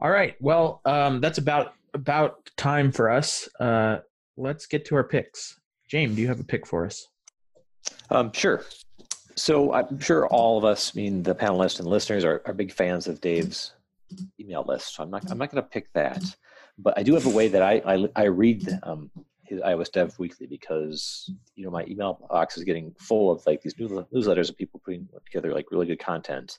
[SPEAKER 1] All right. Well, um, that's about about time for us. Uh, let's get to our picks. James, do you have a pick for us?
[SPEAKER 3] Um, sure. So I'm sure all of us, I mean the panelists and listeners, are, are big fans of Dave's email list. So I'm not I'm not going to pick that. But I do have a way that I I, I read um, his iOS Dev Weekly because you know my email box is getting full of like these new, newsletters of people putting together like really good content,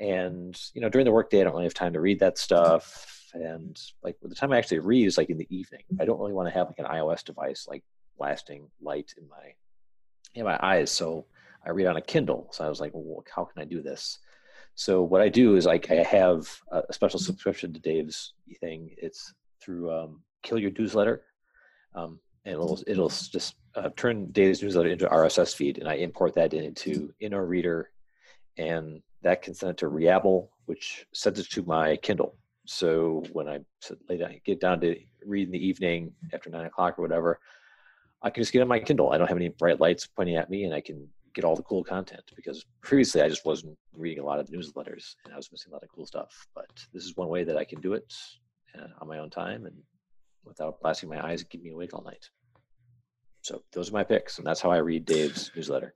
[SPEAKER 3] and you know during the workday I don't really have time to read that stuff, and like the time I actually read is like in the evening. I don't really want to have like an iOS device like blasting light in my in my eyes, so I read on a Kindle. So I was like, well, how can I do this? So what I do is like I have a special subscription to Dave's thing. It's through um, Kill Your Newsletter, um, and it'll it'll just uh, turn Dave's newsletter into RSS feed, and I import that into Inoreader, and that can send it to Reabble, which sends it to my Kindle. So when I down, get down to read in the evening after nine o'clock or whatever, I can just get on my Kindle. I don't have any bright lights pointing at me, and I can get all the cool content because previously I just wasn't reading a lot of newsletters and I was missing a lot of cool stuff. But this is one way that I can do it uh, on my own time and without blasting my eyes and keeping me awake all night. So those are my picks, and that's how I read Dave's newsletter.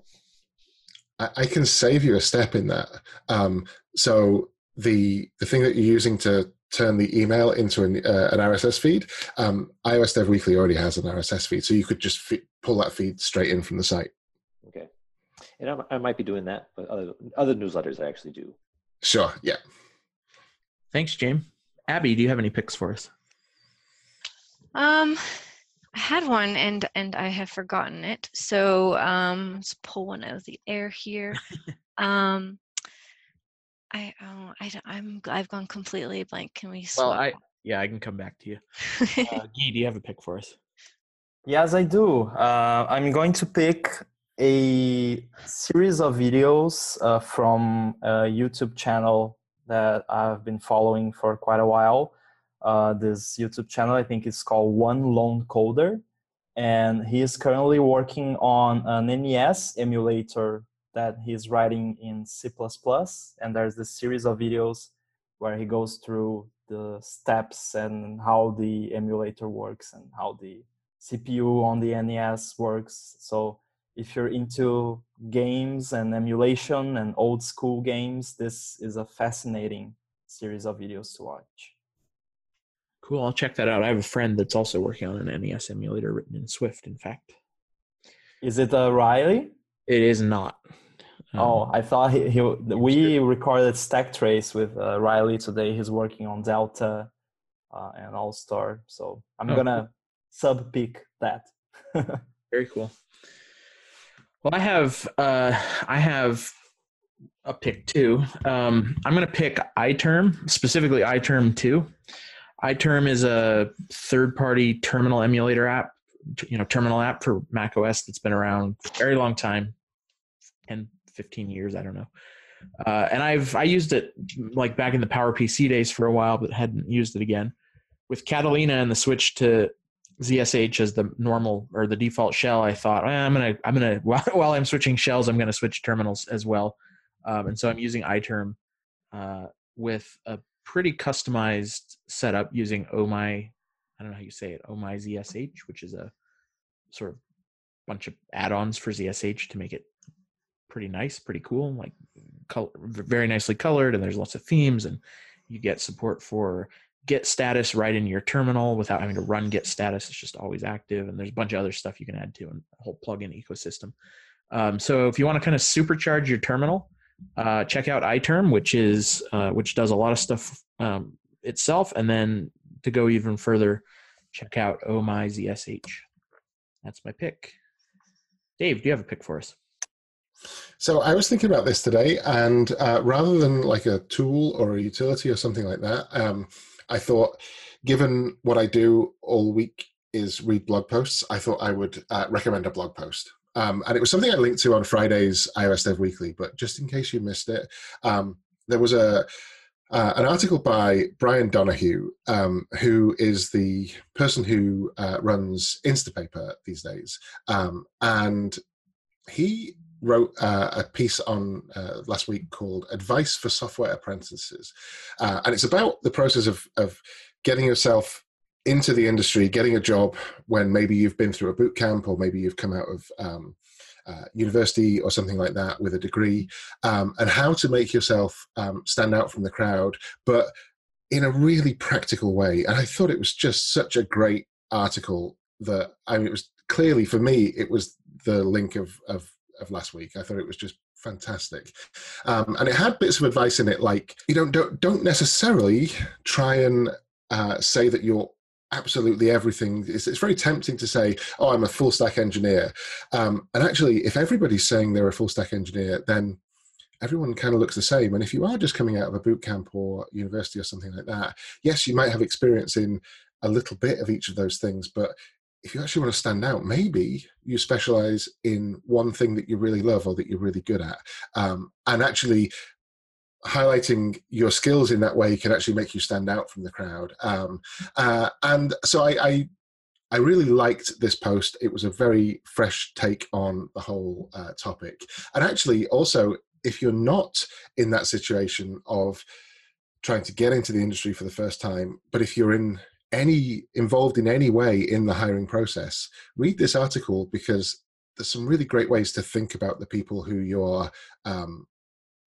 [SPEAKER 5] I, can save you a step in that. Um, so the the thing that you're using to turn the email into an, uh, an RSS feed, um, iOS Dev Weekly already has an RSS feed, so you could just f- pull that feed straight in from the site.
[SPEAKER 3] Okay, and I, I might be doing that, but other other newsletters I actually do.
[SPEAKER 5] Sure. Yeah.
[SPEAKER 1] Thanks, James. Abby, do you have any picks for us?
[SPEAKER 2] Um, I had one and and I have forgotten it. So um, let's pull one out of the air here. (laughs) um, I oh I I'm I've gone completely blank. Can we?
[SPEAKER 1] Well, I yeah I can come back to you. (laughs) uh, Guy, do you have a pick for us?
[SPEAKER 4] Yes, I do. Uh, I'm going to pick a series of videos uh, from a YouTube channel that I've been following for quite a while. Uh, this YouTube channel, I think it's called One Lone Coder, and he is currently working on an NES emulator that he's writing in C++. And there's this series of videos where he goes through the steps and how the emulator works and how the CPU on the NES works. So if you're into games and emulation and old school games, this is a fascinating series of videos to watch.
[SPEAKER 1] Cool. I'll check that out. I have a friend that's also working on an NES emulator written in Swift, in fact.
[SPEAKER 4] Is it uh, Riley?
[SPEAKER 1] It is not.
[SPEAKER 4] Um, oh, I thought he, he we recorded Stack Trace with uh, Riley today. He's working on Delta uh, and AltStore. So I'm oh, gonna cool. sub pick that. (laughs)
[SPEAKER 1] Very cool. Well, I have uh, I have a pick too. Um, I'm going to pick iTerm, specifically iTerm two iTerm is a third-party terminal emulator app, you know, terminal app for Mac OS that's been around for a very long time, 10, 15 years, I don't know. Uh, and I've I used it like back in the PowerPC days for a while, but hadn't used it again. With Catalina and the switch to ZSH as the normal or the default shell, I thought eh, I'm gonna I'm gonna (laughs) while, while I'm switching shells, I'm gonna switch terminals as well. Um, and so I'm using iTerm uh, with a pretty customized setup using My, I don't know how you say it, My ZSH, which is a sort of bunch of add-ons for ZSH to make it pretty nice, pretty cool, like color, very nicely colored, and there's lots of themes, and you get support for git status right in your terminal without having to run git status. It's just always active, and there's a bunch of other stuff you can add to and a whole plugin ecosystem. Um, so if you want to kind of supercharge your terminal, uh, check out iTerm, which is uh, which does a lot of stuff um, itself, and then to go even further, check out Oh My ZSH. That's my pick. Dave, do you have a pick for us?
[SPEAKER 5] So I was thinking about this today, and uh, rather than like a tool or a utility or something like that, um, I thought, given what I do all week is read blog posts, I thought I would uh, recommend a blog post. Um, and it was something I linked to on Friday's iOS Dev Weekly. But just in case you missed it, um, there was a uh, an article by Brian Donohue, um, who is the person who uh, runs Instapaper these days, um, and he wrote uh, a piece on uh, last week called "Advice for Software Apprentices," uh, and it's about the process of of getting yourself into the industry, getting a job when maybe you've been through a boot camp or maybe you've come out of um, uh, university or something like that with a degree, um, and how to make yourself um, stand out from the crowd, but in a really practical way. And I thought it was just such a great article that I mean, it was clearly for me, it was the link of of, of last week. I thought it was just fantastic um, and it had bits of advice in it like you know don't don't necessarily try and uh, say that you're absolutely everything. It's, it's, very tempting to say, "Oh, I'm a full stack engineer," um, and actually, if everybody's saying they're a full stack engineer, then everyone kind of looks the same. And if you are just coming out of a boot camp or university or something like that, yes, you might have experience in a little bit of each of those things, but if you actually want to stand out, maybe you specialize in one thing that you really love or that you're really good at. Um, and actually, highlighting your skills in that way can actually make you stand out from the crowd. Um, uh, and so I, I, I really liked this post. It was a very fresh take on the whole uh, topic. And actually, also, if you're not in that situation of trying to get into the industry for the first time, but if you're in any involved in any way in the hiring process, read this article because there's some really great ways to think about the people who you're um,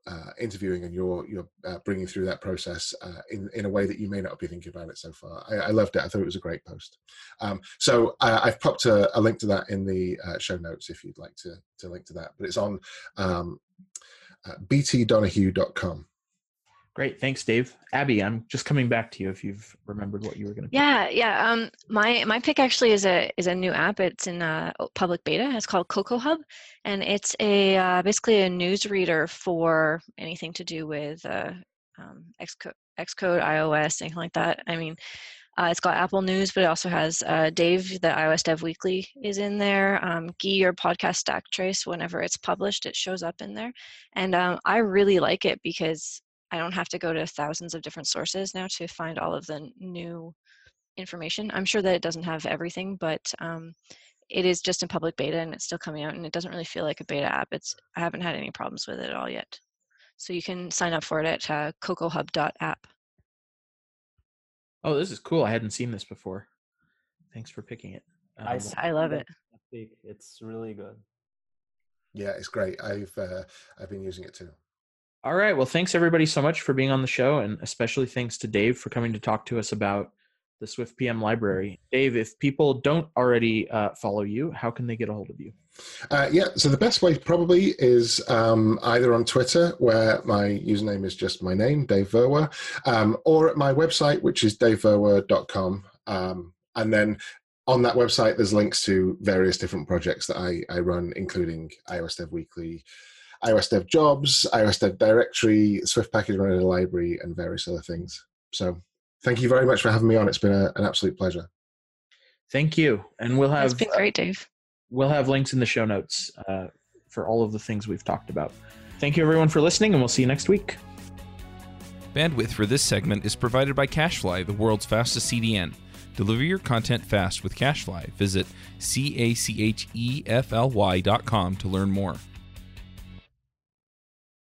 [SPEAKER 5] uh, interviewing and you're you're uh, bringing through that process uh, in in a way that you may not be thinking about it so far. I, I loved it. I thought it was a great post. Um, so uh, I've popped a, a, link to that in the uh, show notes if you'd like to to link to that. But it's on um, uh, btdonohue.com.
[SPEAKER 1] Great, thanks, Dave. Abby, I'm just coming back to you if you've remembered what you were going to.
[SPEAKER 2] Yeah, yeah. Um, my my pick actually is a is a new app. It's in uh, public beta. It's called Cocoa Hub, and it's a uh, basically a news reader for anything to do with uh, um, Xcode, Xcode, iOS, anything like that. I mean, uh, it's got Apple News, but it also has uh, Dave, the iOS Dev Weekly, is in there. Um, Guy, your podcast stack trace, whenever it's published, it shows up in there. And um, I really like it because I don't have to go to thousands of different sources now to find all of the new information. I'm sure that it doesn't have everything, but um, it is just in public beta and it's still coming out and it doesn't really feel like a beta app. It's I haven't had any problems with it at all yet. So you can sign up for it at uh, cocoahub.app.
[SPEAKER 1] Oh, this is cool. I hadn't seen this before. Thanks for picking it.
[SPEAKER 2] Um, I, I love it.
[SPEAKER 4] It's really good.
[SPEAKER 5] Yeah, it's great. I've uh, I've been using it too.
[SPEAKER 1] All right. Well, thanks everybody so much for being on the show, and especially thanks to Dave for coming to talk to us about the Swift PM library. Dave, if people don't already uh, follow you, how can they get a hold of you?
[SPEAKER 5] Uh, yeah, so the best way probably is um, either on Twitter, where my username is just my name, Dave Verwer, um, or at my website, which is daveverwer.com. Um, and then on that website, there's links to various different projects that I, I run, including iOS Dev Weekly, iOS Dev Jobs, iOS Dev Directory, Swift Package Manager Library, and various other things. So thank you very much for having me on. It's been a, an absolute pleasure.
[SPEAKER 1] Thank you. And we'll have.
[SPEAKER 2] It's been great, Dave.
[SPEAKER 1] We'll have links in the show notes uh, for all of the things we've talked about. Thank you, everyone, for listening, and we'll see you next week.
[SPEAKER 6] Bandwidth for this segment is provided by CacheFly, the world's fastest CDN. Deliver your content fast with CacheFly. Visit C A C H E F L Y dot com to learn more.